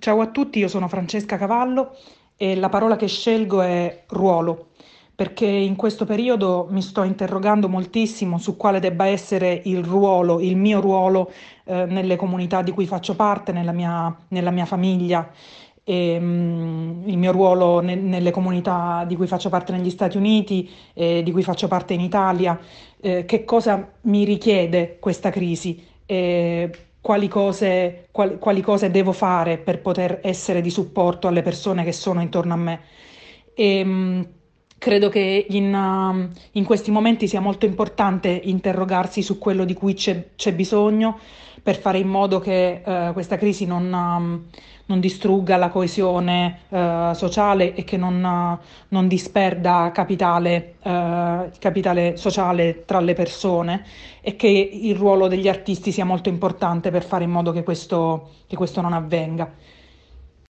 Ciao a tutti, io sono Francesca Cavallo e la parola che scelgo è ruolo, perché in questo periodo mi sto interrogando moltissimo su quale debba essere il ruolo, il mio ruolo eh, nelle comunità di cui faccio parte, nella mia, nella mia famiglia, e, um, il mio ruolo ne, nelle comunità di cui faccio parte negli Stati Uniti e di cui faccio parte in Italia, eh, che cosa mi richiede questa crisi. E, quali cose, quali, quali cose devo fare per poter essere di supporto alle persone che sono intorno a me. E, um, credo che in, uh, in, questi momenti sia molto importante interrogarsi su quello di cui c'è, c'è bisogno per fare in modo che uh, questa crisi non, um, non distrugga la coesione eh, sociale e che non, non disperda capitale, eh, capitale, sociale tra le persone e che il ruolo degli artisti sia molto importante per fare in modo che questo, che questo non avvenga.